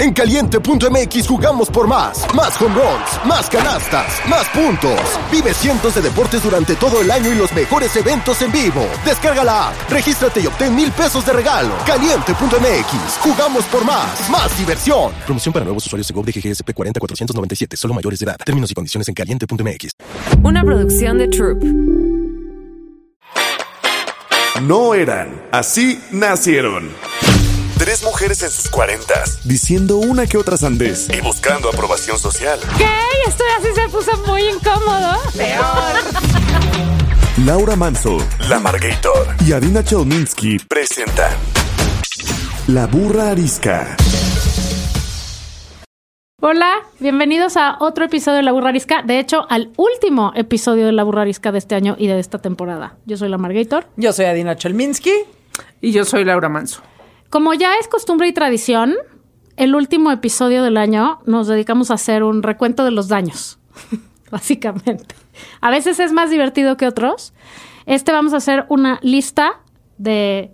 En caliente.mx jugamos por más. Más home runs, más canastas, más puntos. Vive cientos de deportes durante todo el año y los mejores eventos en vivo. Descarga la app, regístrate y obtén mil pesos de regalo. Caliente.mx, jugamos por más. Más diversión. Promoción para nuevos usuarios de GOV de GGSP 40497, solo mayores de edad. Términos y condiciones en caliente.mx. Una producción de Troop. No eran, así nacieron. Tres mujeres en sus cuarentas, diciendo una que otra sandez y buscando aprobación social. ¿Qué? Esto así se puso muy incómodo. Laura Manso, La Margator y Adina Chelminsky presentan La Burra Arisca. Hola, bienvenidos a otro episodio de La Burra Arisca. De hecho, al último episodio de La Burra Arisca de este año y de esta temporada. Yo soy la Margator. Yo soy Adina Chelminsky. Y yo soy Laura Manso. Como ya es costumbre y tradición, el último episodio del año nos dedicamos a hacer un recuento de los daños, básicamente. A veces es más divertido que otros. Este vamos a hacer una lista de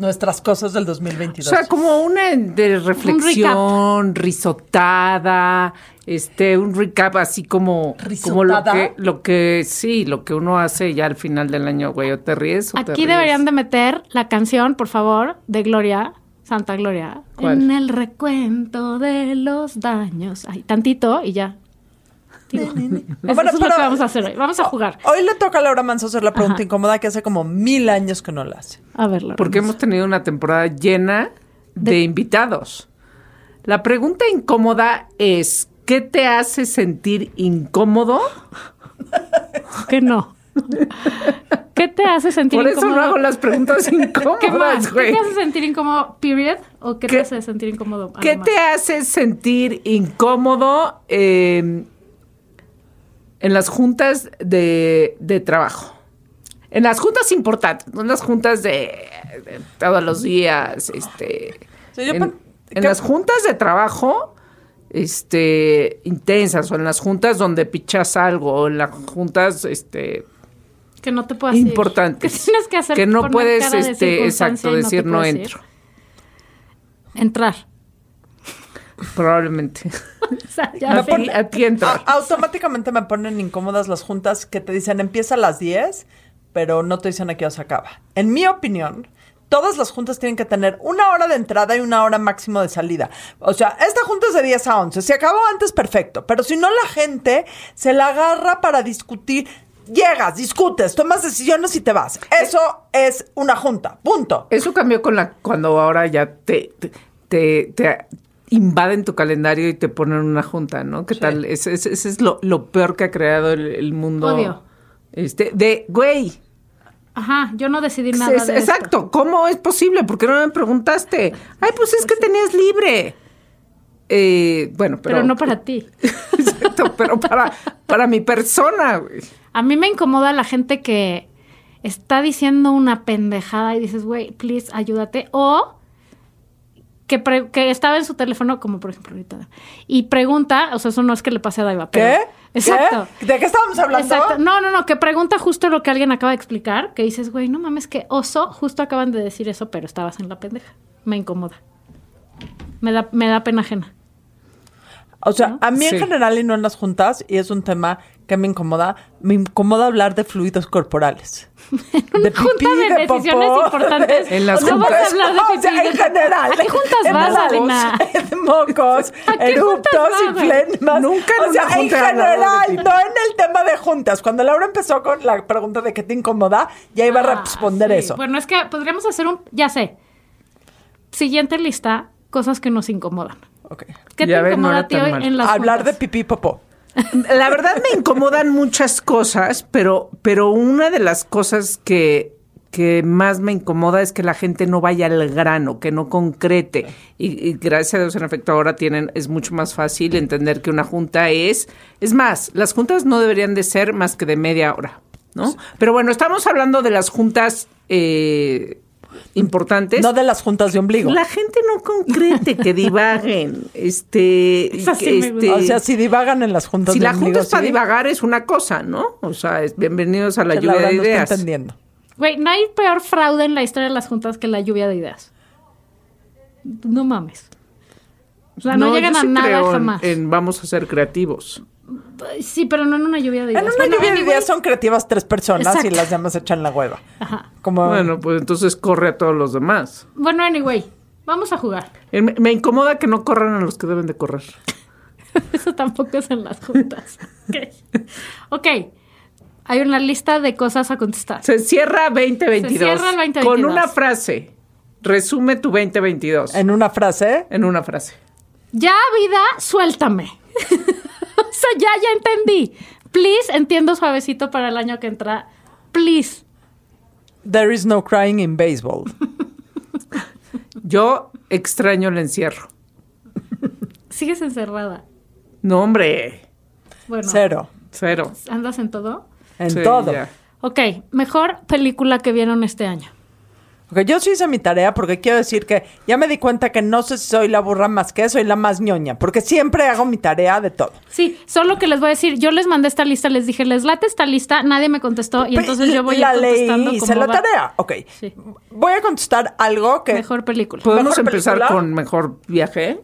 Nuestras cosas del 2022. O sea, como una de reflexión, risotada, este, un recap así como, como lo ¿Risotada? que, lo que, sí, lo que uno hace ya al final del año, güey, o te ríes o te Aquí ríes. deberían de meter la canción, por favor, de Gloria, Santa Gloria. ¿Cuál? En el recuento de los daños. Ay, tantito y ya. Digo, eso, Bueno, eso es lo que vamos a hacer hoy. Vamos a jugar. Hoy le toca a Laura Manso hacer la pregunta Ajá. incómoda que hace como mil años que no la hace. A ver, Laura, Porque hemos tenido una temporada llena de, De- invitados. La pregunta incómoda es, ¿qué te hace sentir incómodo? que no. ¿Qué te hace sentir Por eso incómodo? no hago las preguntas ¿Qué más? incómodas, ¿Qué te hace sentir incómodo, period? ¿O qué, te ¿Qué- hace sentir incómodo? ¿Qué te hace sentir incómodo eh, en las juntas de, de trabajo? En las juntas importantes, no en las juntas de, de todos los días, este, Sí, yo en, pen- en ¿qué- las juntas de trabajo, este, intensas, o en las juntas donde pichas algo, o en las juntas, este, Que no te puedas ir. importantes. ¿Qué tienes que hacer? Que no puedes, este, exacto, decir no ir? entro. Entrar. Probablemente. O sea, ya ti, a ti automáticamente me ponen incómodas las juntas que te dicen empieza a las 10, pero no te dicen a qué hora se acaba. En mi opinión, todas las juntas tienen que tener una hora de entrada y una hora máximo de salida. O sea, esta junta es de 10 a 11. Si acabó antes, perfecto. Pero si no, la gente se la agarra para discutir. Llegas, discutes, tomas decisiones y te vas. Eso es una junta. Punto. Eso cambió con la cuando ahora ya te, te, te- te invaden tu calendario y te ponen una junta, ¿no? ¿Qué tal? Ese, ese- ese es lo, lo peor que ha creado el, el mundo. Odio. Este, de, güey. Ajá, yo no decidí nada es- de esto. exacto. ¿Cómo es posible? ¿Por qué no me preguntaste? Ay, pues es que tenías libre. Eh, bueno, pero. Pero no para ti. Exacto, pero para, para mi persona, güey. A mí me incomoda la gente que está diciendo una pendejada y dices, güey, please, ayúdate. O que, pre- que estaba en su teléfono, como por ejemplo ahorita, y pregunta, o sea, eso no es que le pase a Daiva, pero... ¿Qué? Exacto. ¿Qué? ¿De qué estábamos hablando? Exacto. No, no, no, que pregunta justo lo que alguien acaba de explicar, que dices, güey, no mames, que oso, justo acaban de decir eso, pero estabas en la pendeja. Me incomoda. Me da, me da pena ajena. O sea, a mí Sí. en general y no en las juntas, y es un tema que me incomoda, me incomoda hablar de fluidos corporales. de junta de decisiones importantes, En las no vas a juntas. hablar de O sea, pipí. en general. ¿A qué juntas En vas, Adina? En mocos, ¿A qué eruptos juntas y flemas. Nunca en O sea, en general, no en el tema de juntas. Cuando Laura empezó con la pregunta de qué te incomoda, ya iba a Ah, responder sí. eso. Bueno, es que podríamos hacer un, ya sé. Siguiente lista, cosas que nos incomodan. Ok. ¿Qué Ya te ves, no incomoda era a ti tan hoy mal. en las Hablar de juntas? pipí y popó. La verdad me incomodan muchas cosas, pero, pero una de las cosas que, que más me incomoda es que la gente no vaya al grano, que no concrete. Y, y gracias a Dios, en efecto, ahora tienen, es mucho más fácil entender que una junta es. Es más, las juntas no deberían de ser más que de media hora, ¿no? Pero bueno, estamos hablando de las juntas eh, importantes. No de las juntas de ombligo. La gente no concrete, que divaguen. Este, sí que, me gusta. este, O sea, si divagan en las juntas si de la ombligo, junta es para sí, divagar es una cosa, ¿no? O sea, es bienvenidos a la que lluvia de no ideas. entendiendo. Güey, no hay peor fraude en la historia de las juntas que la lluvia de ideas. No mames. O sea, no, llegan yo a sí nada creo en- jamás. En, vamos a ser creativos. Sí, pero no en una lluvia de ideas. En una Bueno, lluvia de ideas son creativas tres personas y las demás echan la hueva. Ajá. Como Bueno, pues entonces corre a todos los demás. Bueno, anyway, vamos a jugar. Me, me incomoda que no corran a los que deben de correr. Eso tampoco es en las juntas. ok. Ok. Hay una lista de cosas a contestar. Se cierra 2022. Se cierra el 2022. Con una frase. Resume tu 2022. En, en una frase. una frase. Ya, vida, suéltame. Ya, ya entendí. Please, entiendo suavecito para el año que entra. Please. There is no crying in baseball. Yo extraño el encierro. Sigues encerrada. No, hombre. Bueno, Cero. Cero. ¿andas en todo? En Sí, todo. ya. Ok, mejor película que vieron este año. Ok, yo sí hice mi tarea porque quiero decir que ya me di cuenta que no sé si soy la burra más que soy la más ñoña, porque siempre hago mi tarea de todo. Sí, solo que les voy a decir, yo les mandé esta lista, les dije, les late esta lista, nadie me contestó y entonces yo voy a la ir leí contestando hice la va. tarea. Ok. Sí. Voy a contestar algo que. Mejor película. ¿Podemos ¿Mejor empezar película? con mejor viaje?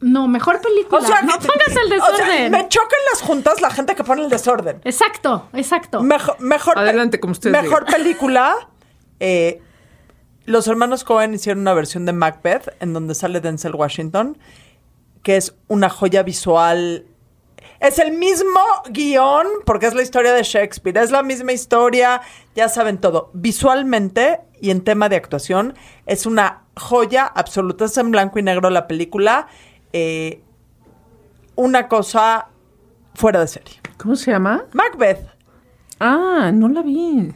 No, mejor película. O sea, no que- pongas el o sea, desorden. me chocan las juntas la gente que pone el desorden. Exacto, exacto. Mejor, mejor Adelante, como ustedes Mejor digan. película. eh, los hermanos Cohen hicieron una versión de Macbeth en donde sale Denzel Washington, que es una joya visual. Es el mismo guion, porque es la historia de Shakespeare, es la misma historia, ya saben todo. Visualmente y en tema de actuación, es una joya absoluta. Es en blanco y negro la película. eh, una cosa fuera de serie. ¿Cómo se llama? Macbeth. Ah, no la vi.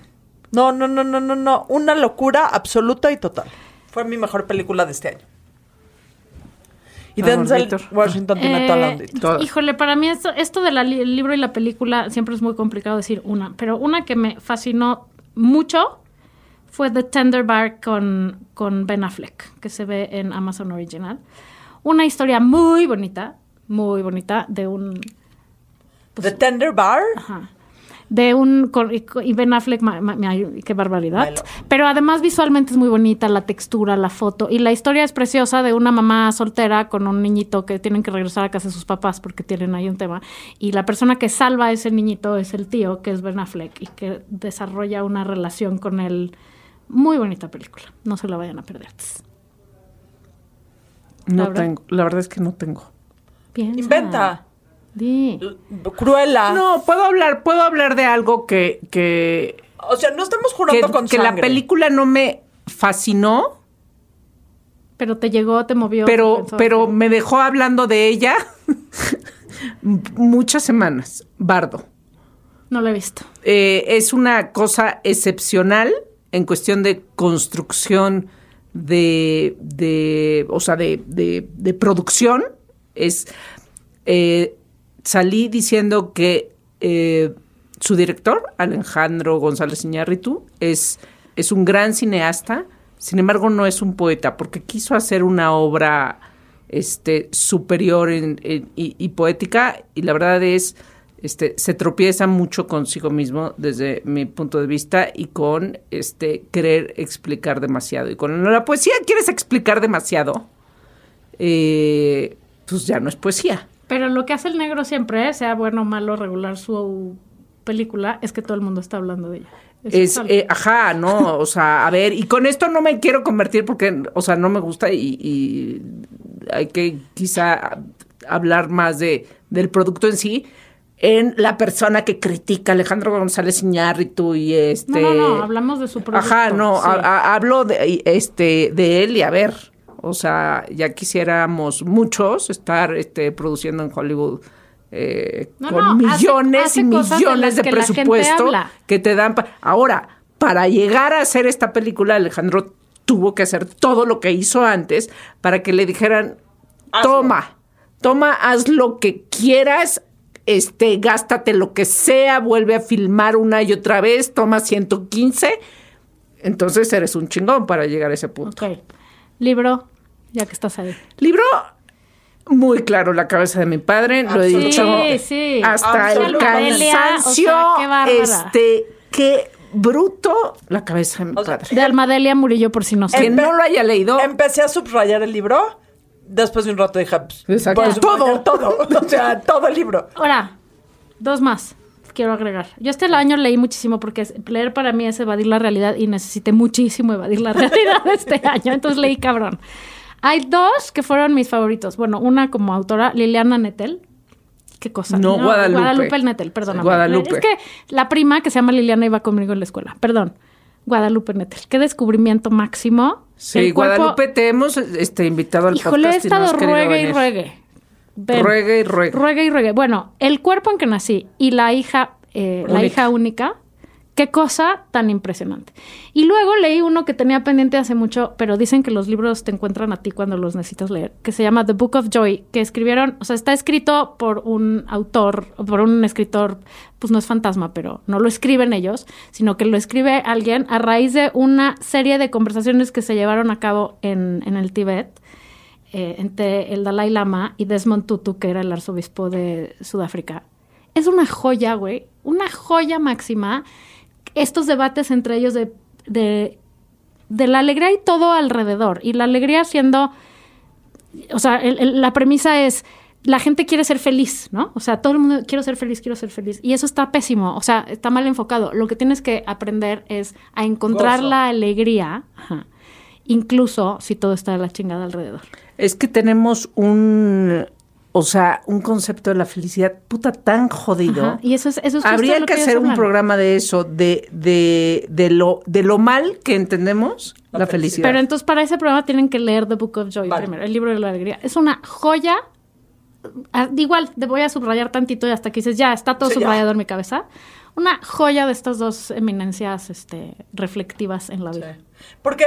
No, no, no, no, no, no. Una locura absoluta y total. Fue mi mejor película de este año. Y Ah, Denzel. Washington tiene toda la Eh, ondita. Todas. híjole, para mí esto, esto del libro y la película siempre es muy complicado decir una, pero una que me fascinó mucho fue The Tender Bar con, con Ben Affleck, que se ve en Amazon Original. Una historia muy bonita, muy bonita, de un The Tender Bar. Ajá. De un. y Ben Affleck, ma- ma- ma- qué barbaridad. Pero además visualmente es muy bonita la textura, la foto. Y la historia es preciosa de una mamá soltera con un niñito que tienen que regresar a casa de sus papás porque tienen ahí un tema. Y la persona que salva a ese niñito es el tío, que es Ben Affleck, y que desarrolla una relación con él. Muy bonita película. No se la vayan a perder. No tengo. La verdad es que no tengo. Piensa. Inventa. Di. Cruela. No, puedo hablar, puedo hablar de algo que, que, O sea, no estamos que, jurando con que la película no me fascinó, Pero te llegó, te movió. pero, pensó- pero me dejó hablando de ella muchas semanas. Bardo. No la he visto. Eh, es una cosa excepcional en cuestión de construcción de, de o sea, de, de- de producción. Es, eh, salí diciendo que eh, su director, Alejandro González Iñárritu, es, es un gran cineasta, sin embargo no es un poeta, porque quiso hacer una obra este, superior y poética, y la verdad es, este, se tropieza mucho consigo mismo desde mi punto de vista y con este querer explicar demasiado. Y con la poesía quieres explicar demasiado, eh, pues ya no es poesía. Pero lo que hace el negro siempre, sea bueno o malo, regular su película, es que todo el mundo está hablando de ella. Eso Es, eh, ajá, no, o sea, a ver, y con esto no me quiero convertir porque, o sea, no me gusta y, y hay que quizá hablar más de, del producto en sí, en la persona que critica Alejandro González Iñárritu y este... no, no, no, hablamos de su producto. Ajá, no, sí. a- a- hablo de, este, de él y a ver, o sea, ya quisiéramos muchos estar este, produciendo en Hollywood eh, No, con no, millones hace y de millones de, presupuesto que te dan. pa- Ahora, para llegar a hacer esta película, Alejandro tuvo que hacer todo lo que hizo antes para que le dijeran, toma, toma, haz lo que quieras, este, gástate lo que sea, vuelve a filmar una y otra vez, toma 115. Entonces eres un chingón para llegar a ese punto. Ok. Libro, ya que estás ahí. Libro muy claro, La cabeza de mi padre, lo he Absolutamente. dicho Sí, sí. hasta el Absolutamente. cansancio. O sea, qué este, qué bruto, La cabeza de mi O sea, padre. De Almadelia Murillo, por si no sé. Empe- no lo haya leído, Empecé a subrayar el libro después de un rato dije, pues, Exacto. subrayar todo, o sea, todo el libro. Ahora, dos más quiero agregar. Yo este año leí muchísimo porque leer para mí es evadir la realidad y necesité muchísimo evadir la realidad este año, entonces leí cabrón. Hay dos que fueron mis favoritos. Bueno, una como autora, Liliana Nettel. ¿Qué cosa? No, Guadalupe. Guadalupe el Nettel, perdóname. Guadalupe. Es que la prima que se llama Liliana iba conmigo en la escuela. Perdón. Guadalupe Nettel. Qué descubrimiento máximo. Sí, El cuerpo- Guadalupe, te hemos este, invitado al Híjole, he podcast y no has estado querido ruegue y ruegue. Ven. Ruegue y ruegue. Ruegue y ruegue. Bueno, el cuerpo en que nací y la hija, eh, la hija única, qué cosa tan impresionante. Y luego leí uno que tenía pendiente hace mucho, pero dicen que los libros te encuentran a ti cuando los necesitas leer, que se llama The Book of Joy, que escribieron, o sea, está escrito por un autor, por un escritor, pues no es fantasma, pero no lo escriben ellos, sino que lo escribe alguien a raíz de una serie de conversaciones que se llevaron a cabo en, en el Tíbet eh, entre el Dalai Lama y Desmond Tutu, que era el arzobispo de Sudáfrica. Es una joya, güey, una joya máxima. Estos debates entre ellos de, de, de la alegría y todo alrededor. Y la alegría siendo, o sea, el- el- la premisa es, la gente quiere ser feliz, ¿no? O sea, todo el mundo, quiero ser feliz, quiero ser feliz. Y eso está pésimo, o sea, está mal enfocado. Lo que tienes que aprender es a encontrar Gozo. la alegría, ajá, incluso si todo está de la chingada alrededor. Es que tenemos un, o sea, un concepto de la felicidad puta tan jodido. Ajá, Y eso es, eso es Habría que hacer un programa de eso, de, de, de, lo, de lo mal que entendemos La la, felicidad. felicidad. Pero entonces para ese programa tienen que leer The Book of Joy Vale. primero, el libro de la alegría. Es una joya. Ah, Igual, te voy a subrayar tantito y hasta que dices, ya, está todo Sí, ya. subrayado en mi cabeza. Una joya de estas dos eminencias este, reflectivas en la vida. Porque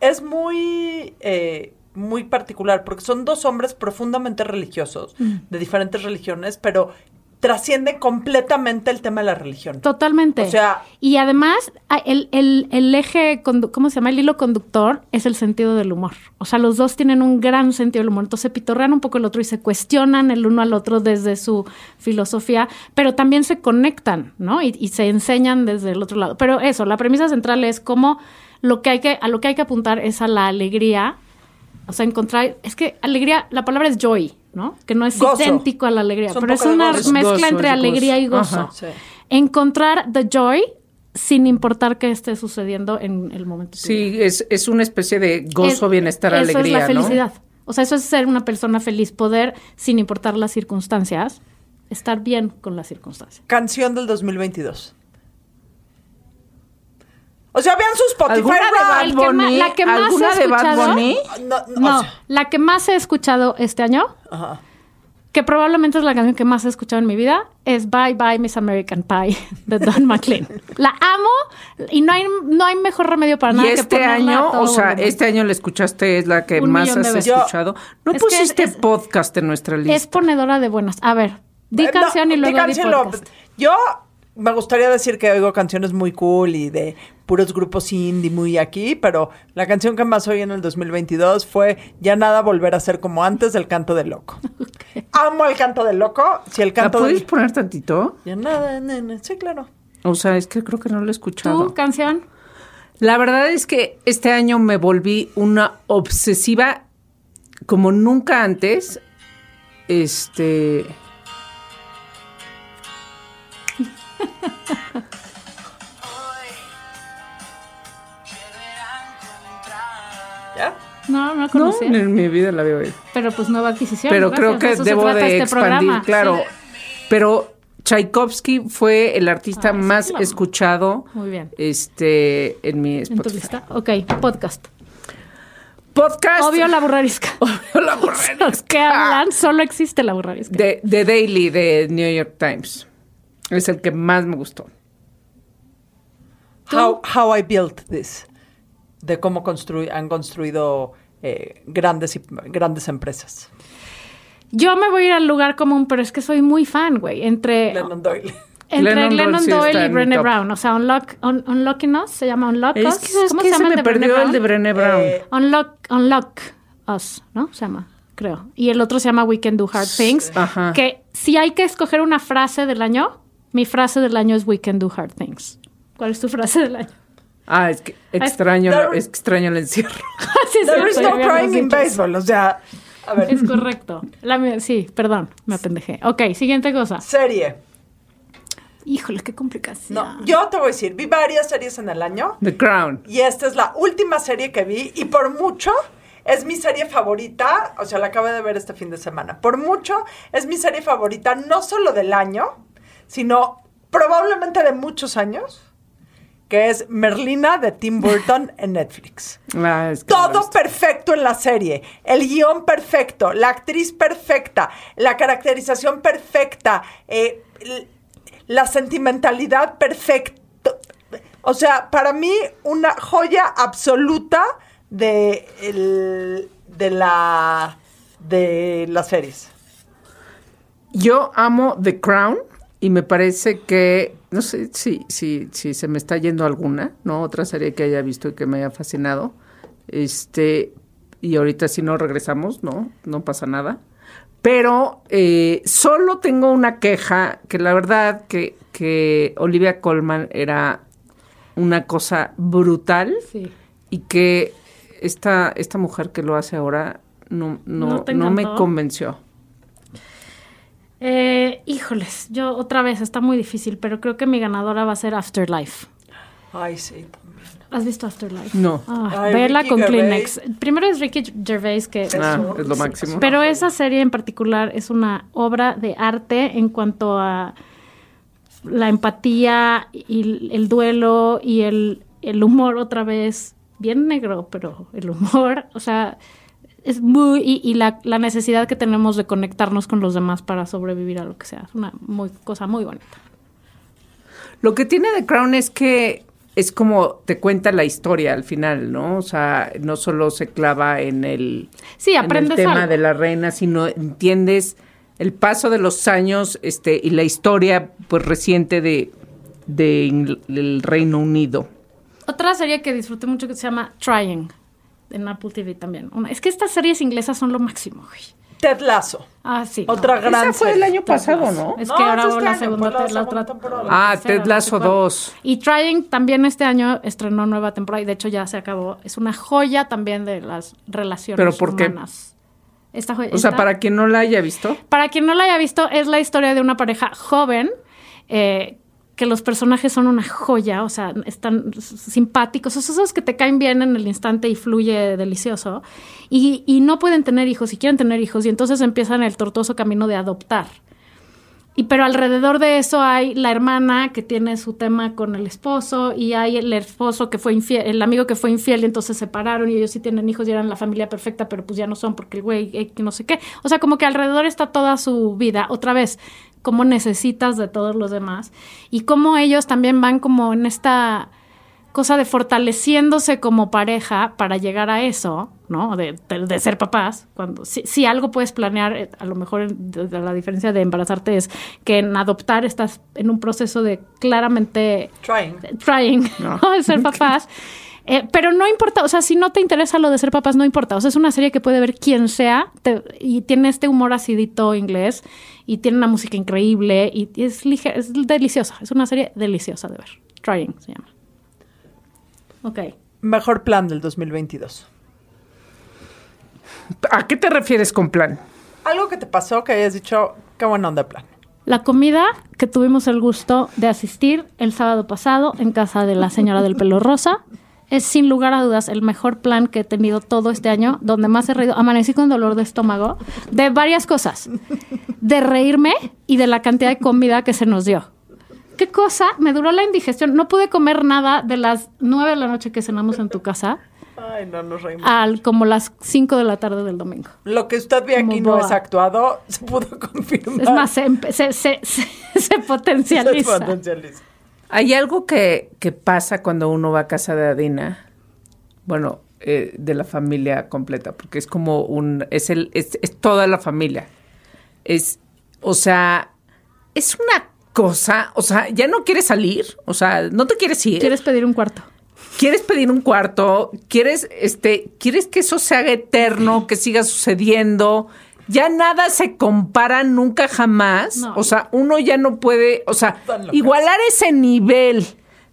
es muy, eh, muy particular, porque son dos hombres profundamente religiosos, Mm. de diferentes religiones, pero trascienden completamente el tema de la religión. Totalmente. O sea- y además, el, el- el eje, ¿cómo se llama? El hilo conductor es el sentido del humor. O sea, los dos tienen un gran sentido del humor. Entonces se pitorrean un poco el otro y se cuestionan el uno al otro desde su filosofía, pero también se conectan, ¿no? Y, y se enseñan desde el otro lado. Pero eso, la premisa central es cómo lo que hay que, a lo que hay que apuntar es a la alegría. O sea, encontrar, es que alegría, la palabra es joy, ¿no? Que no es Gozo. idéntico a la alegría, pero es una gozo. mezcla gozo, entre alegría gozo. y gozo. Ajá. Sí. Encontrar the joy sin importar qué esté sucediendo en el momento. Sí, es, es una especie de gozo, Es- bienestar, eso alegría, es la felicidad. ¿no? O sea, eso es ser una persona feliz, poder, sin importar las circunstancias, estar bien con las circunstancias. Canción del 2022. O sea, vean su Spotify ¿Alguna de. Bad El que ma- Bunny? la que más ¿Alguna he de Bad escuchado- Bunny? No, no, No, o sea, la que más he escuchado este año, ajá. que probablemente es la canción que más he escuchado en mi vida, es Bye Bye Miss American Pie de Don McLean. La amo y no hay, no hay mejor remedio para Y nada que este año, o sea, volumen. este año la escuchaste, es la que Un más has escuchado. No Es pusiste es- podcast en nuestra lista. Es ponedora de buenas. A ver, di Eh, no, canción y di luego di canción, lo- podcast. Yo me gustaría decir que oigo canciones muy cool y de puros grupos indie muy aquí, pero la canción que más oí en el 2022 fue Ya nada volver a ser como antes del canto del loco. Amo el canto del loco. Si el ¿La canto puedes del... poner tantito? Ya nada, nene. Sí, claro. O sea, es que creo que no lo he escuchado. ¿Tu canción? La verdad es que este año me volví una obsesiva como nunca antes. Este. No, no la No, conocía. en mi vida la veo. Pero pues nueva adquisición. Pero gracias, creo que eso debo de este expandir, programa. claro. Sí. Pero Tchaikovsky fue el artista Ah, más escuchado Muy bien. este, en mi En tu Spotify. lista. Ok, podcast. Podcast. Obvio la burrarisca. Obvio la burrarisca. Los que hablan, solo existe la burrarisca. De, de Daily de New York Times. Es el que más me gustó. How, how I built this. De cómo construy, han construido eh, grandes, y, grandes empresas. Yo me voy a ir al lugar común, pero es que soy muy fan, güey. Entre, Lennon Doyle. entre Glennon Glennon, Doyle y Brené. Brown. O sea, Unlock, un, Unlocking Us, se llama Unlock Es Us. que, ¿sabes ¿Cómo qué? se se llama me el de Brené perdió el de Brené Brown. Eh, Unlock, Unlock Us, ¿no? Se llama, creo. Y el otro se llama We Can Do Hard Things. Ajá. Que si hay que escoger una frase del año, mi frase del año es We Can Do Hard Things. ¿Cuál es tu frase del año? Ah, es que extraño, There- extraño el encierro. Sí, es There is no crying in baseball. O sea, A ver. Es correcto. La sí, perdón, me apendejé. Ok, siguiente cosa. Serie. Híjole, qué complicación. No, yo te voy a decir, vi varias series en el año The Crown. y esta es la última serie que vi y por mucho es mi serie favorita, o sea, la acabo de ver este fin de semana. Por mucho es mi serie favorita no solo del año, sino probablemente de muchos años, que es Merlina de Tim Burton en Netflix. Ah, es que Todo perfecto en la serie. El guion perfecto, la actriz perfecta, la caracterización perfecta, eh, la sentimentalidad perfecta. O sea, para mí una joya absoluta de, el- de la de las series. Yo amo The Crown y me parece que, no sé si, si, si se me está yendo alguna, ¿no? Otra serie que haya visto y que me haya fascinado. Este, y ahorita si no regresamos, ¿no? No pasa nada. Pero eh, solo tengo una queja, que la verdad que, que Olivia Colman era una cosa brutal Sí. y que esta, esta mujer que lo hace ahora no, ¿No no, me convenció. Eh, híjoles, yo otra vez, está muy difícil, pero creo que mi ganadora va a ser Afterlife. Ay, sí, también. ¿Has visto Afterlife? No. Ah, Ay, verla Ricky con Gervais. Kleenex. Primero es Ricky Gervais, que... Ah, es lo sí, máximo. Pero esa serie en particular es una obra de arte en cuanto a la empatía y el duelo y el, el humor otra vez, bien negro, pero el humor, o sea, es muy... Y, y la, la necesidad que tenemos de conectarnos con los demás para sobrevivir a lo que sea. Es una muy, cosa muy bonita. Lo que tiene The Crown es que es como te cuenta la historia al final, ¿no? O sea, no solo se clava en el, Sí, en el aprendes tema algo. de la reina, sino entiendes el paso de los años este, y la historia pues reciente de, de del Reino Unido. Otra serie que disfruté mucho que se llama Trying, en Apple TV también. Una- es que estas series inglesas son lo máximo, güey. Ted Lasso. Ah, sí. Otra no. gran Esa fue el año pasado, ¿no? Es que ahora este la año, segunda, la otra temporada. Ah, tercera, Ted cuál. 2. Y Trying también este año estrenó nueva temporada y de hecho ya se acabó. Es una joya también de las relaciones ¿Pero por qué? Esta joya- O sea, esta- para quien no la haya visto. para quien no la haya visto, es la historia de una pareja joven, eh, que los personajes son una joya, o sea, están simpáticos, esos que te caen bien en el instante y fluye delicioso, y, y no pueden tener hijos y quieren tener hijos, y entonces empiezan el tortuoso camino de adoptar. Y pero alrededor de eso hay la hermana que tiene su tema con el esposo y hay el esposo que fue infiel, el amigo que fue infiel y entonces se separaron y ellos sí tienen hijos y eran la familia perfecta, pero pues ya no son porque el güey no sé qué. O sea, como que alrededor está toda su vida. Otra vez, cómo necesitas de todos los demás y cómo ellos también van como en esta cosa de fortaleciéndose como pareja para llegar a eso, ¿no? De, de- de ser papás. Cuando si, si algo puedes planear, eh, a lo mejor en- de- de la diferencia de embarazarte es que en adoptar estás en un proceso de claramente Trying. trying, No. ¿no? De ser papás. Eh, pero no importa, o sea, si no te interesa lo de ser papás, no importa. O sea, es una serie que puede ver quien sea te- y tiene este humor acidito inglés y tiene una música increíble y es, lige- es deliciosa. Es una serie deliciosa de ver. Trying se llama. Ok. Mejor plan del 2022. ¿A qué te refieres con plan? Algo que te pasó que hayas dicho, qué buena onda plan. La comida que tuvimos el gusto de asistir el sábado pasado en casa de la señora del pelo rosa es sin lugar a dudas el mejor plan que he tenido todo este año, donde más he reído. Amanecí con dolor de estómago de varias cosas, de reírme y de la cantidad de comida que se nos dio. ¿Qué cosa? Me duró la indigestión. No pude comer nada de las nueve de la noche que cenamos en tu casa Ay, no nos reímos. al como las cinco de la tarde del domingo. Lo que usted ve Como aquí no es actuado, se pudo confirmar. Es más, se, empe- se, se- se- se potencializa. Se potencializa. Hay algo que, que pasa cuando uno va a casa de Adina, bueno, eh, de la familia completa, porque es como un, es el, es, es toda la familia. Es, o sea, es una cosa, o sea, ya no quieres salir, o sea, no te quieres ir. ¿Quieres pedir un cuarto? quieres pedir un cuarto, quieres, este, quieres que eso se haga eterno, que siga sucediendo. Ya nada se compara nunca jamás. No. O sea, uno ya no puede, o sea, igualar ese nivel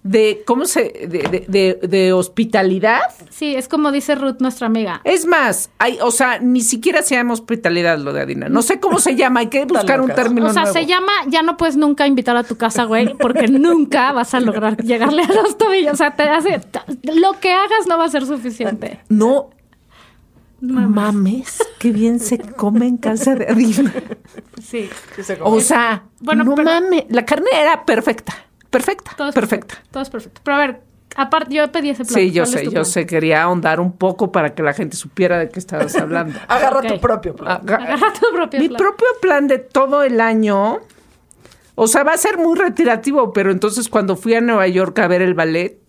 de ¿cómo se? de, de- de- de hospitalidad. Sí, es como dice Ruth, nuestra amiga. Es más, hay, o sea, ni siquiera se llama hospitalidad lo de Adina. No sé cómo se llama, hay que buscar un término O sea, nuevo. se llama, ya no puedes nunca invitar a tu casa, güey, porque nunca vas a lograr llegarle a los tobillos. O sea, te hace, lo que hagas no va a ser suficiente. No mames, qué bien se come en casa de Adina. Sí. Sí se come. O sea, Bueno, no pero- mames, la carne era perfecta, perfecta, Todo es perfecta. perfecto. Todo es perfecto. Pero a ver, aparte, yo pedí ese plan. Sí, yo ¿Cuál es sé, yo plan? sé, quería ahondar un poco para que la gente supiera de qué estabas hablando. Agarra tu propio plan. Aga- Agarra tu propio Mi plan. propio plan de todo el año, o sea, va a ser muy retirativo, pero entonces cuando fui a Nueva York a ver el ballet,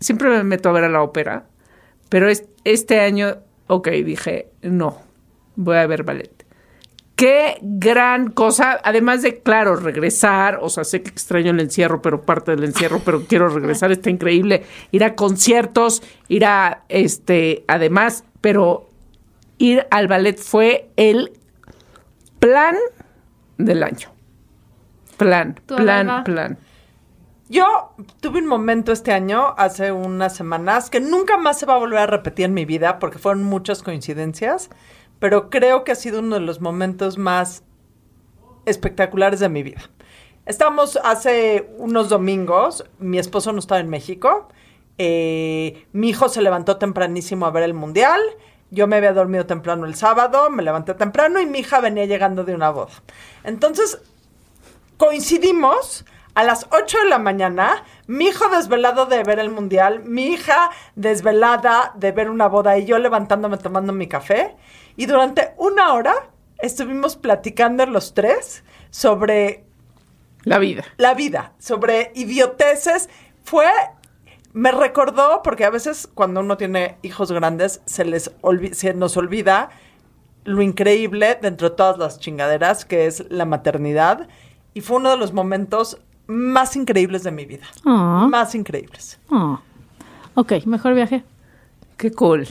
siempre me meto a ver a la ópera, pero es- este año, ok, dije, no, voy a ver ballet. Qué gran cosa, además de, claro, regresar, o sea, sé que extraño el encierro, pero parte del encierro, pero quiero regresar, está increíble, ir a conciertos, ir a, este, además, pero ir al ballet fue el plan del año. Plan, ¿Tú, plan, Adela? plan. Yo tuve un momento este año, hace unas semanas, que nunca más se va a volver a repetir en mi vida porque fueron muchas coincidencias, pero creo que ha sido uno de los momentos más espectaculares de mi vida. Estamos hace unos domingos, mi esposo no estaba en México, eh, mi hijo se levantó tempranísimo a ver el mundial, yo me había dormido temprano el sábado, me levanté temprano y mi hija venía llegando de una boda. Entonces, coincidimos a las 8 de la mañana, mi hijo desvelado de ver el mundial, mi hija desvelada de ver una boda y yo levantándome tomando mi café. Y durante una hora estuvimos platicando los tres sobre La vida. la vida, sobre idioteces. Fue, me recordó, porque a veces cuando uno tiene hijos grandes se, les olvi- se nos olvida lo increíble dentro de todas las chingaderas que es la maternidad. Y fue uno de los momentos más increíbles de mi vida. Ah. Más increíbles. Ah. Ok, mejor viaje. Qué cool.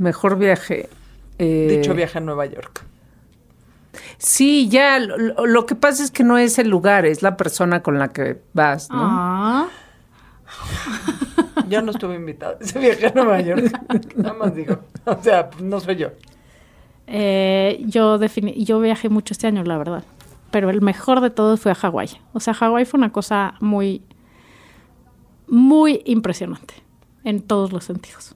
Mejor viaje. eh, Dicho viaje a Nueva York. Sí, ya, lo, lo- que pasa es que no es el lugar, es la persona con la que vas, ¿no? Ah. Yo no estuve invitada ese viaje a Nueva York. Nada más digo. O sea, no soy yo. Eh, yo, defini- yo viajé mucho este año, la verdad. Pero el mejor de todos fue a Hawái. O sea, Hawái fue una cosa muy, muy impresionante en todos los sentidos.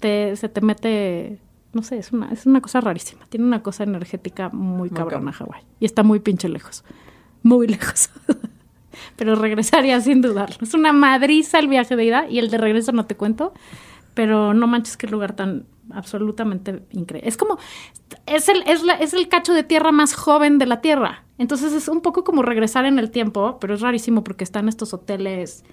Te- se te mete, no sé, es una, es una cosa rarísima. Tiene una cosa energética muy, cabrona Hawái. Y está muy pinche lejos. Muy lejos. pero regresaría sin dudarlo. Es una madriza el viaje de ida y el de regreso no te cuento. Pero no manches qué lugar tan absolutamente increíble. Es como, es el, es, la- es el cacho de tierra más joven de la tierra. Entonces es un poco como regresar en el tiempo, pero es rarísimo porque están estos hoteles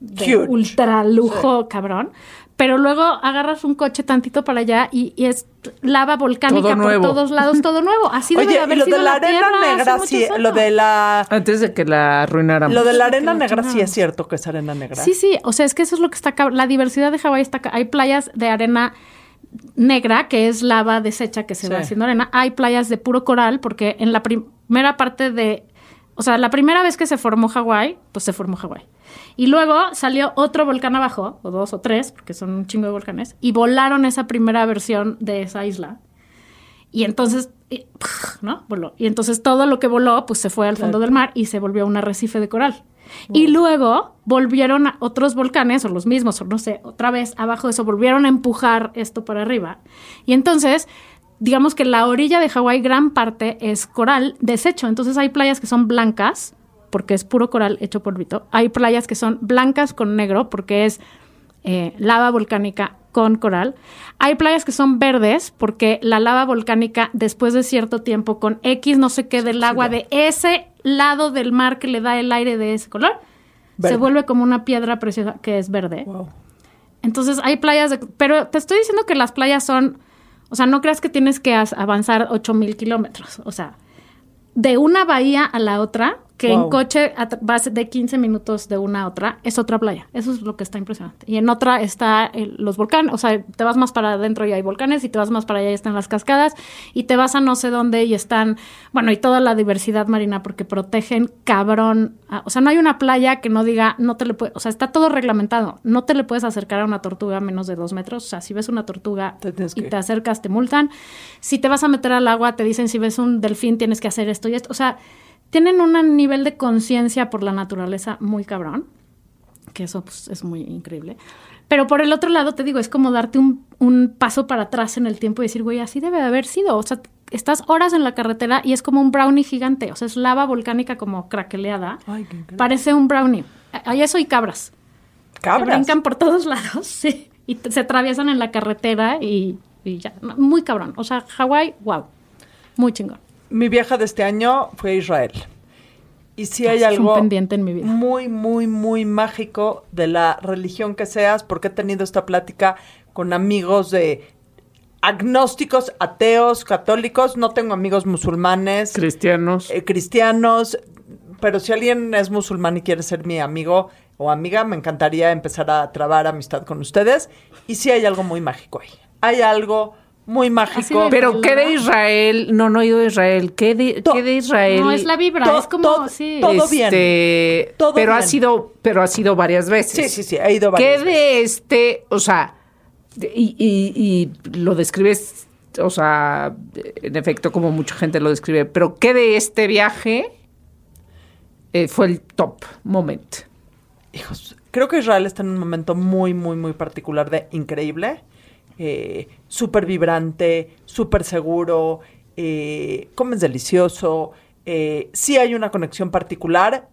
de Huge. ultra lujo, cabrón. Pero luego agarras un coche tantito para allá y, y es lava volcánica Todo por todos lados, todo nuevo. Así debe de Oye, y haber lo sido de la arena negra, sí, lo años. de la... Antes de que la arruináramos. Lo de la arena negra sí es cierto que es arena negra. Sí, sí, o sea, es que eso es lo que está La diversidad de Hawái está. Hay playas de arena negra, que es lava deshecha que se va haciendo arena. Hay playas de puro coral, porque en la primera parte de. O sea, la primera vez que se formó Hawái, pues se formó Hawái. Y luego salió otro volcán abajo, o dos o tres, porque son un chingo de volcanes, y volaron esa primera versión de esa isla. Y entonces, y, ¿no? Voló. Y entonces todo lo que voló, pues se fue al fondo del mar y se volvió un arrecife de coral. Y luego volvieron a otros volcanes, o los mismos, o no sé, otra vez abajo de eso, volvieron a empujar esto para arriba. Y entonces, digamos que la orilla de Hawái, gran parte es coral deshecho. Entonces hay playas que son blancas, porque es puro coral hecho polvito. Hay playas que son blancas con negro, porque es eh, lava volcánica con coral. Hay playas que son verdes porque la lava volcánica después de cierto tiempo con X no sé qué del agua de ese lado del mar que le da el aire de ese color Verde. se vuelve como una piedra preciosa que es verde. Wow. Entonces hay playas, de- pero te estoy diciendo que las playas son, o sea, no creas que tienes que avanzar 8000 kilómetros, o sea, de una bahía a la otra, que en coche vas de 15 minutos de una a otra, es otra playa. Eso es lo que está impresionante. Y en otra está el- los volcanes, o sea, te vas más para adentro y hay volcanes, y te vas más para allá y están las cascadas, y te vas a no sé dónde y están, bueno, y toda la diversidad marina porque protegen cabrón. a- o sea, no hay una playa que no diga, no te le puedes, o sea, está todo reglamentado. No te le puedes acercar a una tortuga a menos de dos metros. O sea, si ves una tortuga Te y que- te acercas, te multan. Si te vas a meter al agua, te dicen si ves un delfín tienes que hacer esto y esto. O sea, tienen un nivel de conciencia por la naturaleza muy cabrón, que eso pues, es muy increíble. Pero por el otro lado, te digo, es como darte un, un paso para atrás en el tiempo y decir, güey, así debe de haber sido. O sea, estás horas en la carretera y es como un brownie gigante. O sea, es lava volcánica como craqueleada. Ay, qué. Parece un brownie. Hay eso y cabras. Que Cabras. brincan por todos lados, sí. Y se atraviesan en la carretera y, y ya. Muy cabrón. O sea, Hawái, wow. Muy chingón. Mi viaje de este año fue a Israel. Y si hay Es un algo pendiente en mi vida. muy, muy, muy mágico de la religión que seas, porque he tenido esta plática con amigos de agnósticos, ateos, católicos. No tengo amigos musulmanes, Cristianos. eh, cristianos, pero si alguien es musulmán y quiere ser mi amigo o amiga, me encantaría empezar a trabar amistad con ustedes. Y sí hay algo muy mágico ahí. Hay algo muy mágico. de- Pero ¿qué de Israel? No, no he ido a Israel. ¿Qué de, To- qué de Israel? No, es la vibra. To- es como, to- sí. todo bien. Este, Todo pero ha bien. sido, pero ha sido varias veces. Sí, sí, sí, he ido ¿Qué varias de veces. este, o sea, de- y, y- y lo describes, o sea, en efecto, como mucha gente lo describe, pero ¿qué de este viaje eh, fue el top moment? Hijos, creo que Israel está en un momento muy, muy, muy particular de increíble, eh, súper vibrante, súper seguro, eh, comes delicioso, eh, sí hay una conexión particular.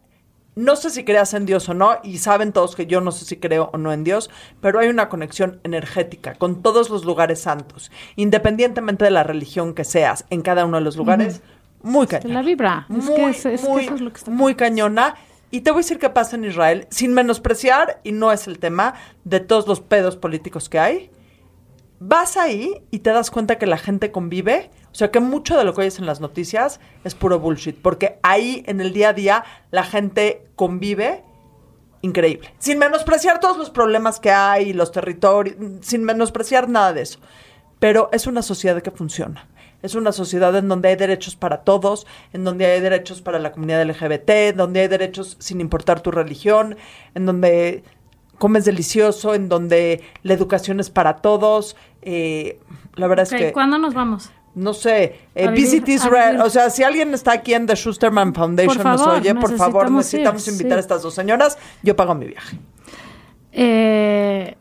No sé si creas en Dios o no, y saben todos que yo no sé si creo o no en Dios, pero hay una conexión energética con todos los lugares santos, independientemente de la religión que seas, en cada uno de los lugares, muy cañón La vibra. Es muy, que, es, es que eso es lo que está muy cañona. Y te voy a decir qué pasa en Israel, sin menospreciar, y no es el tema, de todos los pedos políticos que hay. Vas ahí y te das cuenta que la gente convive. O sea, que mucho de lo que oyes en las noticias es puro bullshit. Porque ahí, en el día a día, la gente convive increíble. Sin menospreciar todos los problemas que hay, los territorios, sin menospreciar nada de eso. Pero es una sociedad que funciona. Es una sociedad en donde hay derechos para todos, en donde hay derechos para la comunidad LGBT, donde hay derechos sin importar tu religión, en donde comes delicioso, en donde la educación es para todos. Eh, la verdad es que ¿Cuándo nos vamos? no sé, eh, vivir, Visit Israel. O sea, si alguien está aquí en The Schusterman Foundation, nos oye, por favor, necesitamos ir, invitar sí. a estas dos señoras. Yo pago mi viaje. Eh,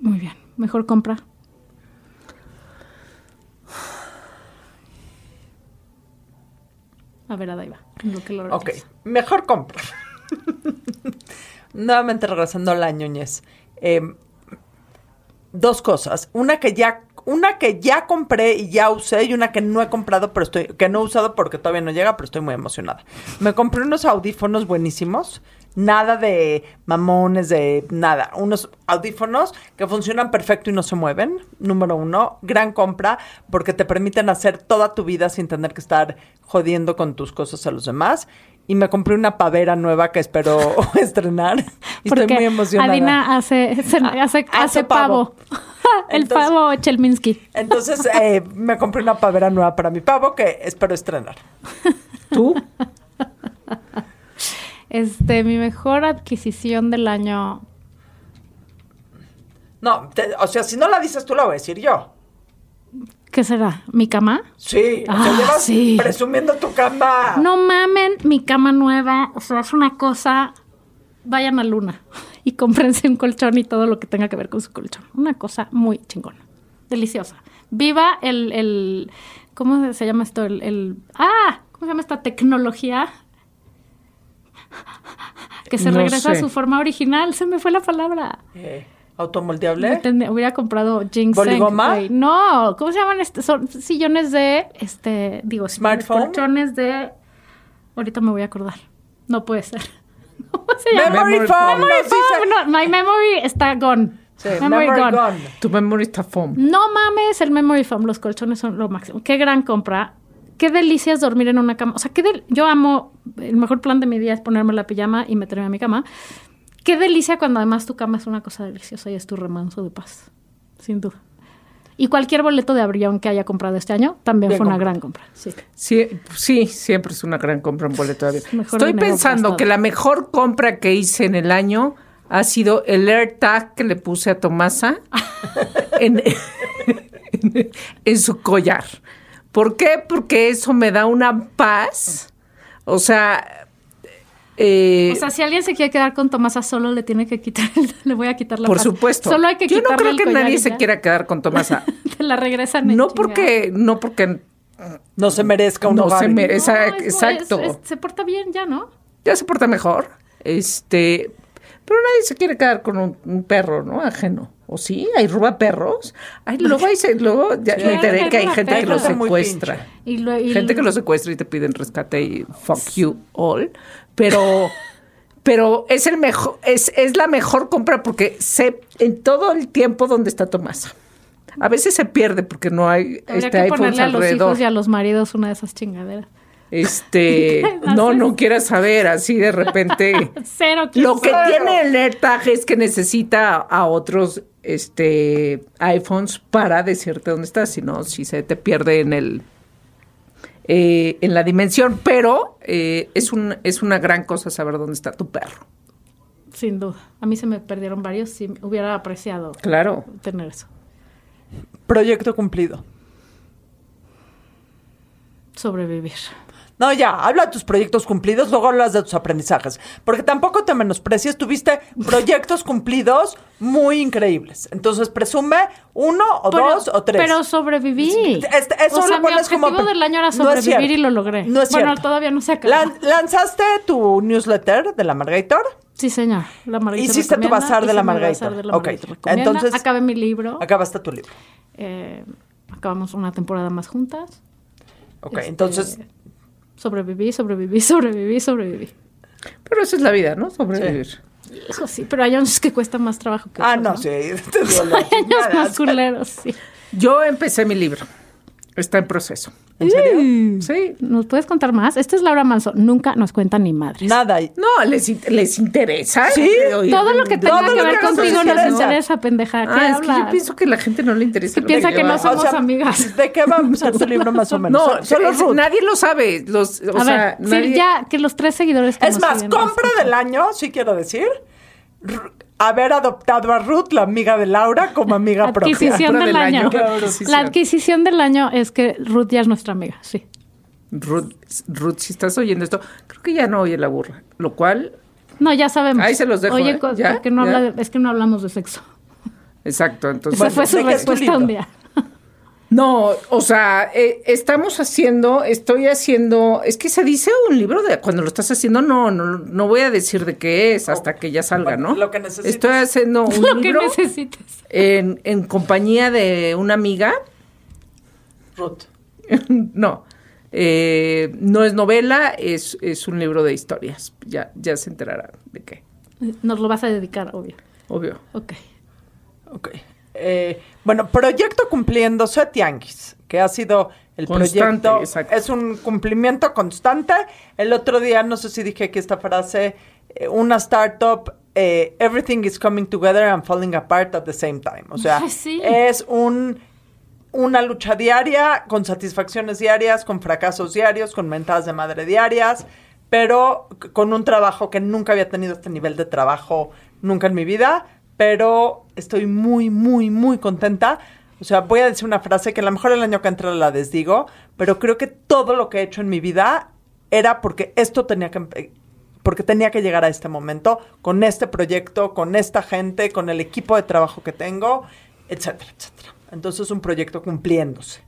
muy bien. Mejor compra. A ver, Lo que lo Ok, mejor compra. Nuevamente regresando a la ñoñez. Eh, dos cosas. Una que ya, una que ya compré y ya usé y una que no he comprado, pero estoy, que no he usado porque todavía no llega, pero estoy muy emocionada. Me compré unos audífonos buenísimos. Nada de mamones, de nada. Unos audífonos que funcionan perfecto y no se mueven. Número uno, gran compra porque te permiten hacer toda tu vida sin tener que estar jodiendo con tus cosas a los demás. Y me compré una pavera nueva que espero estrenar. Y estoy muy emocionada. Adina hace, se- hace, hace hace pavo. pavo. El Entonces- pavo Chelminsky. Entonces eh, me compré una pavera nueva para mi pavo que espero estrenar. ¿Tú? Este, mi mejor adquisición del año. No, te- o sea, si no la dices tú, la voy a decir yo. ¿Qué será? ¿Mi cama? Sí, o sea, Ah, llevas sí. presumiendo tu cama. No mamen, mi cama nueva. O sea, es una cosa. Vayan a Luna y cómprense un colchón y todo lo que tenga que ver con su colchón. Una cosa muy chingona. Deliciosa. Viva el. el ¿Cómo se llama esto? El, el- ¡Ah! ¿Cómo se llama esta tecnología? Que se No regresa a su forma original. Se me fue la palabra. Eh, ¿Automoldeable? Hubiera comprado ginseng. ¿Boligoma? güey. No, ¿cómo se llaman? Este? Son sillones de, este, digo, ¿Smartphone? colchones de... Ahorita me voy a acordar. No puede ser. ¿Cómo se llama? Memory, Memory foam. foam. no, no, my memory está gone. Sí, memory gone. Tu memory está foam. No mames, el memory foam, los colchones son lo máximo. Qué gran compra. Qué delicias dormir en una cama. O sea, qué del- yo amo el mejor plan de mi día es ponerme la pijama y meterme a mi cama. Qué delicia cuando además tu cama es una cosa deliciosa y es tu remanso de paz, sin duda. Y cualquier boleto de avión que haya comprado este año también Bien fue una gran compra. Sí. Sí, sí, siempre es una gran compra un boleto de avión. Mejor Estoy pensando gastado. que la mejor compra que hice en el año ha sido el AirTag que le puse a Tomasa en, en- en su collar. ¿Por qué? Porque eso me da una paz. O sea, eh, O sea, si alguien se quiere quedar con Tomasa solo, le tiene que quitar, el- le voy a quitar la por paz. supuesto. Solo hay que Yo no creo que nadie se quiera quedar con Tomasa. Te la regresan no porque, no porque No se merezca un No hogar. se merece. No, Esa- es- exacto. es- es- se porta bien ya, ¿no? ya se porta mejor. Este, pero nadie se quiere quedar con un, un perro, ¿no? Ajeno. ¿O sí? ¿Hay roba perros? Ay, luego, hay, luego ya Sí, me enteré hay que hay gente que lo secuestra. Y lo- y Gente que lo secuestra y te piden rescate y fuck you all. Pero, pero es el mejor, es, es la mejor compra porque sé en todo el tiempo dónde está Tomasa. A veces se pierde porque no hay Habría este que iPhones ponerle a los alrededor. hijos y a los maridos una de esas chingaderas. Este, no, no quieras saber, así de repente. Cero Lo que Cero. tiene el AirTag es que necesita a otros este iPhones para decirte dónde estás, si no, si se te pierde en el eh, en la dimensión, pero eh, es un es una gran cosa saber dónde está tu perro. Sin duda. A mí se me perdieron varios. Sí, hubiera apreciado Claro. tener eso. Proyecto cumplido. Sobrevivir. No, ya, habla de tus proyectos cumplidos, luego hablas de tus aprendizajes. Porque tampoco te menosprecies, tuviste proyectos cumplidos muy increíbles. Entonces, presume uno o Pero- dos o tres. Pero sobreviví. Este- eso o sea, lo mi pones como objetivo pre- del año era es sobrevivir y lo logré. No es bueno, cierto. todavía no se acabó. Lan- ¿Lanzaste tu newsletter de la Margator? Sí, señor. La Margarita Hiciste tu bazar de la mi Margarita. de la Ok, Margarita recomienda. entonces- Acabé mi libro. Acabaste tu libro. Eh, acabamos una temporada más juntas. Ok, Este, entonces, Sobreviví, sobreviví, sobreviví, sobreviví. Pero esa es la vida, ¿no? Sobrevivir. Hijo, sí, pero hay años que cuesta más trabajo que ah, otros, no, sí, dio la Hay años más culeros, sí. Yo empecé mi libro. Está en proceso. ¿En serio? Sí. ¿Nos puedes contar más? Esta es Laura Manso. Nunca nos cuenta ni madres. Nada. No, les, les interesa. Sí, Oír Todo lo que tenga Todo que lo ver contigo nos interesa. interesa, pendeja. ¿Qué Ah, es que yo pienso que a la gente no le interesa. Que lo piensa que no somos amigas. ¿De qué va a ser tu libro más o menos? No, Solo- solo es- nadie lo sabe. Los, o A sea, ver, nadie- sí, ya que los tres seguidores que Es nos más, siguen compra del año, sí quiero decir, haber adoptado a Ruth, la amiga de Laura, como amiga propia. Adquisición Compra del, del año. adquisición. La adquisición del año es que Ruth ya es nuestra amiga, sí. Ruth, Ruth, si estás oyendo esto, creo que ya no oye la burra. Lo cual, No, ya sabemos. Ahí se los dejo, Oye, ¿eh? ¿Ya? porque no ¿Ya? habla de- es que no hablamos de sexo. exacto. Entonces, Esa fue su ¿de qué es tu respuesta un día. No, o sea, eh, estamos haciendo, estoy haciendo, es que se dice un libro de cuando lo estás haciendo, no, no, no voy a decir de qué es hasta que ya salga, ¿no? lo que necesites. Estoy haciendo un Lo que libro necesites. en, en compañía de una amiga, Ruth. no, eh, no es novela, es, es un libro de historias, ya, ya se enterarán de qué, Nos lo vas a dedicar, obvio. obvio. Ok. Ok. Eh, bueno, proyecto cumpliéndose Tianguis, que ha sido el Constante, proyecto. exacto. Es un cumplimiento constante. El otro día, no sé si dije aquí esta frase, eh, una startup, eh, everything is coming together and falling apart at the same time. O sea, sí. es un una lucha diaria, con satisfacciones diarias, con fracasos diarios, con mentadas de madre diarias, pero con un trabajo que nunca había tenido este nivel de trabajo nunca en mi vida, pero estoy muy, muy, muy contenta. O sea, voy a decir una frase que a lo mejor el año que entra la desdigo, pero creo que todo lo que he hecho en mi vida era porque esto tenía que porque tenía que llegar a este momento con este proyecto, con esta gente, con el equipo de trabajo que tengo, etcétera, etcétera. Entonces es un proyecto cumpliéndose.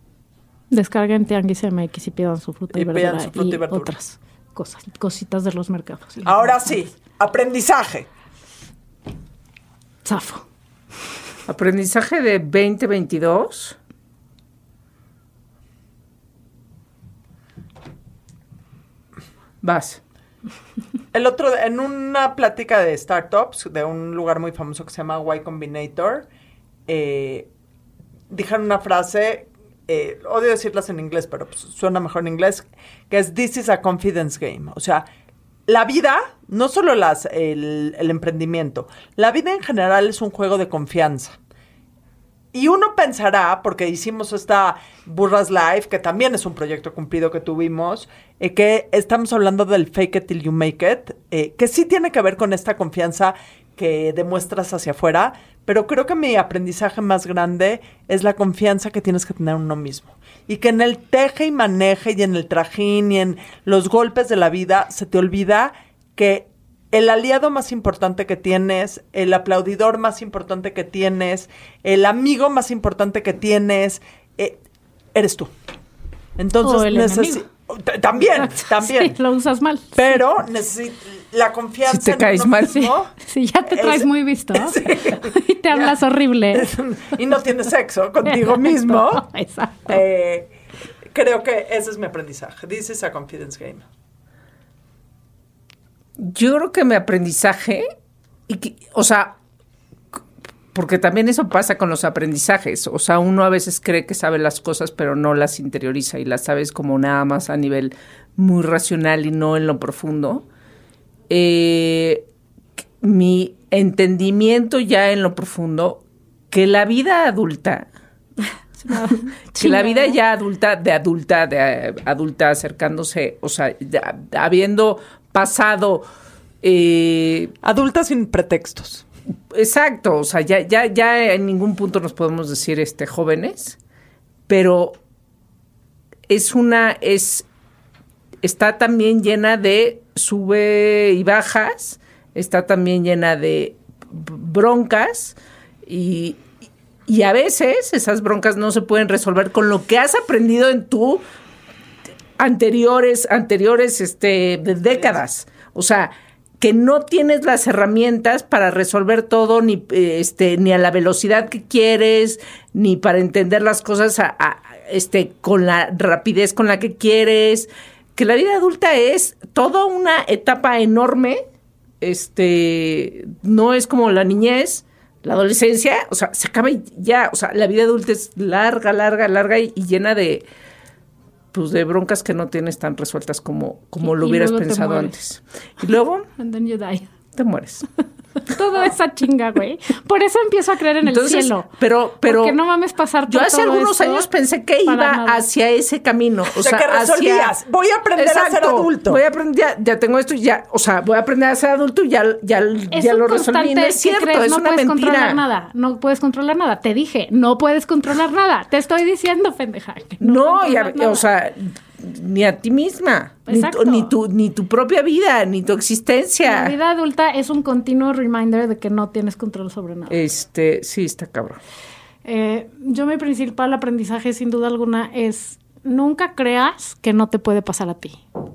Descarguen Tianguis MX y pidan su fruta y, Y verdura su fruta y verdura. otras cosas, cositas de los mercados. Ahora sí, aprendizaje. Zafo. Aprendizaje de 2022. Vas. El otro, en una plática de startups de un lugar muy famoso que se llama Y Combinator, eh, dijeron una frase eh, odio decirlas en inglés, pero pues, suena mejor en inglés, que es This is a confidence game. O sea, la vida, no solo las, el, el emprendimiento, la vida en general es un juego de confianza. Y uno pensará, porque hicimos esta Burras Live, que también es un proyecto cumplido que tuvimos, eh, que estamos hablando del fake it till you make it, eh, que sí tiene que ver con esta confianza que demuestras hacia afuera, pero creo que mi aprendizaje más grande es la confianza que tienes que tener en uno mismo. Y que en el teje y maneje y en el trajín y en los golpes de la vida se te olvida que el aliado más importante que tienes, el aplaudidor más importante que tienes, el amigo más importante que tienes, eh, eres tú. Entonces, O el necesi- también, también. Sí, lo usas mal. Pero la confianza Si te en caes uno mal. mismo Sí, ya te traes es- muy visto. Sí. y te hablas horrible. y no tienes sexo contigo mismo. Exacto. eh, creo que ese es mi aprendizaje. This is a confidence game. Yo creo que mi aprendizaje, y que- o sea, porque también eso pasa con los aprendizajes, o sea, uno a veces cree que sabe las cosas, pero no las interioriza y las sabes como nada más a nivel muy racional y no en lo profundo. Eh, mi entendimiento ya en lo profundo, que la vida adulta, que la vida ya adulta, de adulta, de adulta acercándose, o sea, ya habiendo pasado, eh, Adulta sin pretextos. exacto, o sea, ya, ya, ya en ningún punto nos podemos decir este jóvenes, pero es una, es, está también llena de sube y bajas, está también llena de broncas y, y a veces esas broncas no se pueden resolver con lo que has aprendido en tu anteriores, anteriores este, décadas. O sea, que no tienes las herramientas para resolver todo, ni, este, ni a la velocidad que quieres, ni para entender las cosas a- este, con la rapidez con la que quieres. Que la vida adulta es toda una etapa enorme. Este, no es como la niñez, la adolescencia, o sea, se acaba y ya, o sea, la vida adulta es larga, larga, larga y, y llena de, pues, de broncas que no tienes tan resueltas como, como Y- lo hubieras pensado antes. Y luego And then you die. te mueres. Toda esa chinga, güey. Por eso empiezo a creer en Entonces, el cielo. pero, pero Porque no mames pasar yo por hace todo algunos años pensé que iba nada. hacia ese camino. O, O sea, sea, que hacia- resolvías. Voy a aprender a ser adulto. Voy a aprender, ya, ya tengo esto y ya, o sea, voy a aprender a ser adulto y ya, ya, Es ya un lo resolví. No es que cierto, crees, es no una puedes mentira. controlar nada. No puedes controlar nada. Te dije, no puedes controlar nada. Te estoy diciendo, pendeja. que No, y a- o sea, ni a ti misma, ni tu, ni tu, ni tu propia vida, ni tu La existencia. vida adulta es un continuo reminder de que no tienes control sobre nada. Este, sí, está cabrón. Eh, yo mi principal aprendizaje, sin duda alguna, es nunca creas que no te puede pasar a ti.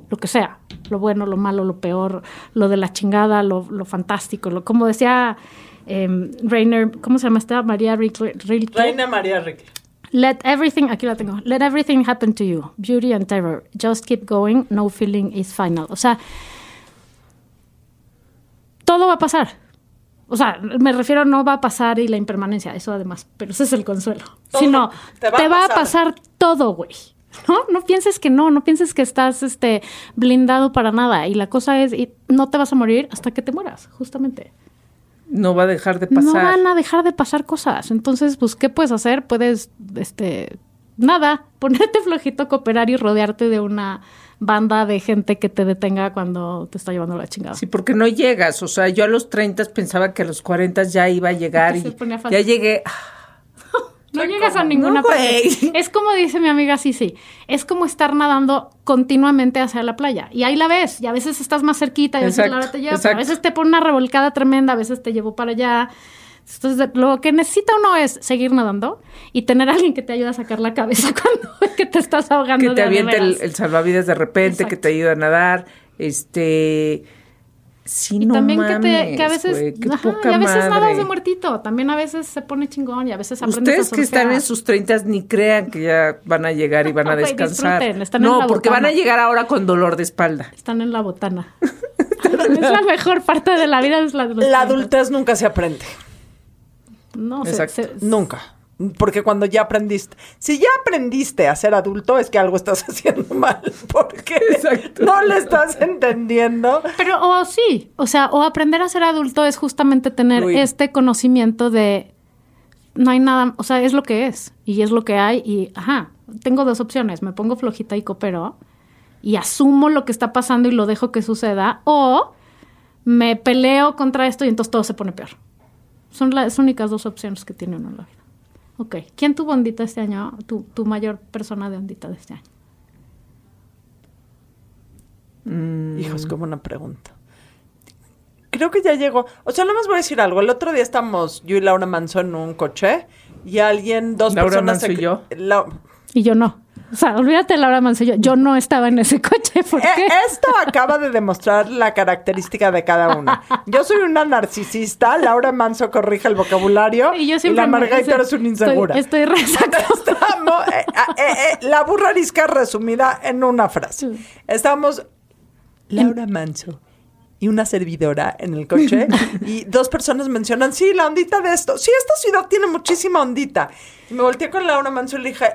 Lo que sea. Lo bueno, lo malo, lo peor, lo de la chingada, lo, lo fantástico. Lo, como decía eh, Rainer, ¿cómo se llama esta? María Rilke. Rilke. Reina María Rickle. Let everything, aquí la tengo. Let everything happen to you. Beauty and terror. Just keep going. No feeling is final. O sea, todo va a pasar. O sea, me refiero no va a pasar y la impermanencia, eso además, pero ese es el consuelo. Todo Sino, te te va a a pasar. pasar todo, güey. ¿No? No pienses que no, no pienses que estás este, blindado para nada. Y la cosa es, y no te vas a morir hasta que te mueras, justamente. No va a dejar de pasar. No van a dejar de pasar cosas. Entonces, pues, ¿qué puedes hacer? Puedes, este, nada, ponerte flojito, cooperar y rodearte de una banda de gente que te detenga cuando te está llevando la chingada. Sí, porque no llegas. O sea, yo a los 30 pensaba que a los 40 ya iba a llegar y ya llegué. No llegas a ninguna parte. Es como dice mi amiga Sisi, es como estar nadando continuamente hacia la playa. Y ahí la ves, y a veces estás más cerquita, y a veces Exacto, la hora te lleva, pero a veces te pone una revolcada tremenda, a veces te llevo para allá. Entonces, lo que necesita uno es seguir nadando y tener a alguien que te ayude a sacar la cabeza cuando que te estás ahogando. que te de aviente el, salvavidas de repente, que te ayuda a nadar, este sí Y no también que, te, mames, que a veces, qué ajá, poca y a veces madre. nadas de muertito, también a veces se pone chingón y a veces aprendes Ustedes a que están en sus treintas ni crean que ya van a llegar y van a descansar. en no, la porque van a llegar ahora con dolor de espalda. Están en la botana. es la mejor parte de la vida. Es la, La adultez nunca se aprende. No, se- Nunca. Porque cuando ya aprendiste, si ya aprendiste a ser adulto, es que algo estás haciendo mal, porque Exacto. no le estás entendiendo. Pero, o sí, o sea, o aprender a ser adulto es justamente tener este conocimiento de no hay nada, o sea, es lo que es y es lo que hay y, ajá, tengo dos opciones, me pongo flojita y coopero y asumo lo que está pasando y lo dejo que suceda o me peleo contra esto y entonces todo se pone peor. Son las únicas dos opciones que tiene uno en la vida. Ok, ¿quién tuvo ondita este año? Tu, tu mayor persona de ondita de este año. Hijo, es como una pregunta. Creo que ya llegó. O sea, no más voy a decir algo. El otro día estamos yo y Laura Manso en un coche y alguien, dos Laura personas. Manso y yo. La- Y yo no. O sea, olvídate Laura Mancillo. Yo no estaba en ese coche. ¿Por qué? Esto acaba de demostrar la característica de cada una. Yo soy una narcisista, Laura Manso corrige el vocabulario Y yo siempre la me- Margarita es una insegura. Estoy, estoy. Estamos, eh, eh, eh, la burra arisca resumida en una frase. Estamos Laura Manso y una servidora en el coche y dos personas mencionan, sí, la ondita de esto. Sí, esta ciudad tiene muchísima ondita. Y me volteé con Laura Manso y le dije,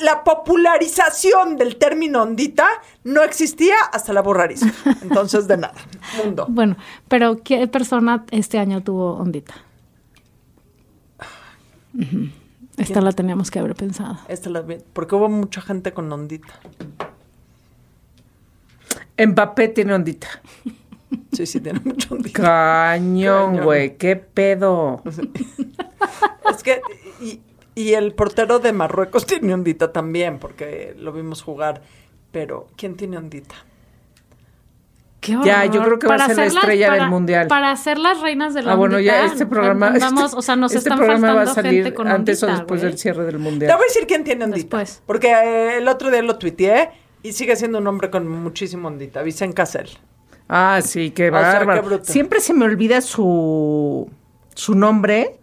la popularización del término ondita no existía hasta la burra arisca. Entonces, de nada. Mundo. Bueno, pero ¿qué persona este año tuvo ondita? Esta la teníamos que haber pensado. Esta la vi- porque hubo mucha gente con ondita. Mbappé tiene ondita. Sí, sí, tiene mucha ondita. Cañón, Cañón. güey. ¿Qué pedo? Es que, y, y el portero de Marruecos tiene ondita también, porque lo vimos jugar. Pero, ¿quién tiene ondita? Qué Ya, yo creo que va a ser la las- estrella del para- mundial. Para ser las reinas de la Ah, bueno, ya este programa. entendamos, este- o sea, nos este están programa va a faltando salir gente con antes o ondita, después güey. del cierre del Te mundial. voy a decir quién tiene ondita. Después. Porque eh, el otro día lo tuiteé y sigue siendo un hombre con muchísimo ondita. Vicen Casel. Ah, sí, qué O sea, qué bárbaro. bruto. Siempre se me olvida su su nombre,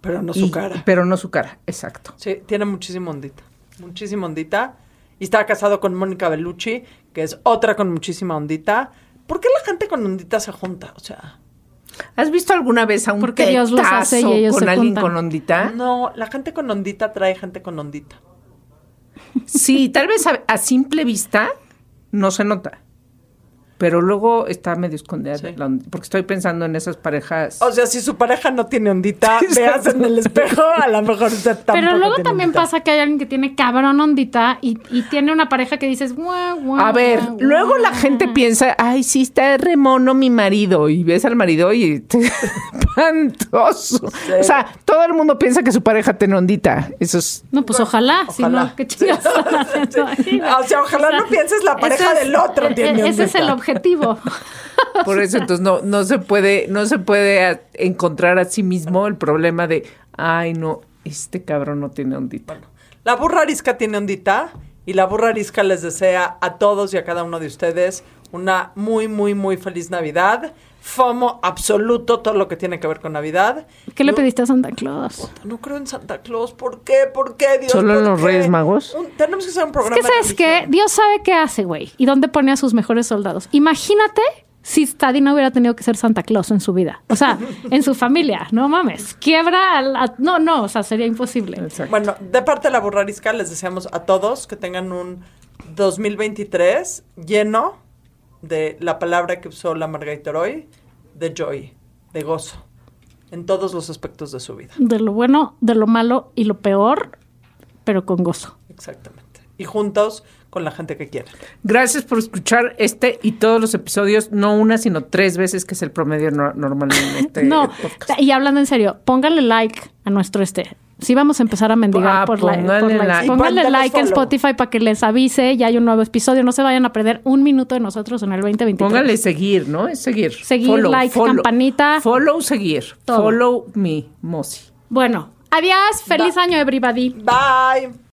Pero no su y- cara. pero no su cara. Exacto. Sí, tiene muchísimo ondita. Muchísimo ondita. Y está casado con Mónica Bellucci, que es otra con muchísima ondita. ¿Por qué la gente con ondita se junta? O sea, ¿Has visto alguna vez a un Porque Dios los hace y ellos con se alguien juntan. con ondita? no, la gente con ondita trae gente con ondita. Sí, tal vez a, a simple vista no se nota. Pero luego está medio escondida Sí. la ondita, porque estoy pensando en esas parejas. O sea, si su pareja no tiene ondita, veas en el espejo, a lo mejor usted tampoco Pero luego tiene también ondita. pasa que hay alguien que tiene cabrón ondita y, y tiene una pareja que dices, guau, guau, A ver, guau, luego la guau". gente piensa, ay, sí está re mono mi marido. Y ves al marido y te... espantoso. O sea, todo el mundo piensa que su pareja tiene ondita. Eso es... No, pues ojalá, si Ojalá. no, qué chingados? O sea, ojalá no pienses la pareja es- del otro e- tiene e- Ese es el objetivo. Por eso entonces no, no se puede, no se puede encontrar a sí mismo el problema de, ay no, este cabrón no tiene ondita. La burra arisca tiene ondita y la burra arisca les desea a todos y a cada uno de ustedes una muy, muy, muy feliz Navidad. FOMO absoluto, todo lo que tiene que ver con Navidad. ¿Qué le pediste a Santa Claus? No creo en Santa Claus. ¿Por qué? ¿Por qué, Dios? ¿Solo en ¿Por los qué? Reyes Magos? Un- tenemos que hacer un Es programa que, de ¿sabes qué? Dios sabe qué hace, güey. Y dónde pone a sus mejores soldados. Imagínate si Stadi no hubiera tenido que ser Santa Claus en su vida. O sea, en su familia. No mames. Quiebra. al- a- no, no. O sea, sería imposible. Exacto. Bueno, de parte de la burra arisca les deseamos a todos que tengan un 2023 lleno de la palabra que usó la Margarita hoy, de joy, de gozo, en todos los aspectos de su vida. De lo bueno, de lo malo y lo peor, pero con gozo. Exactamente. Y juntos con la gente que quieren. Gracias por escuchar este y todos los episodios, no una, sino tres veces, que es el promedio no- normal en este no, podcast. y hablando en serio, póngale like a nuestro este. Sí vamos a empezar a mendigar Ah, por, la- por likes. like. Pónganos like en follow. Spotify para que les avise, ya hay un nuevo episodio. No se vayan a perder un minuto de nosotros en el 2023. Póngale seguir, ¿no? Es seguir. Seguir, like, campanita. Follow, seguir. Todo. Follow me, Mosi. Bueno, adiós. Feliz año, everybody. Bye.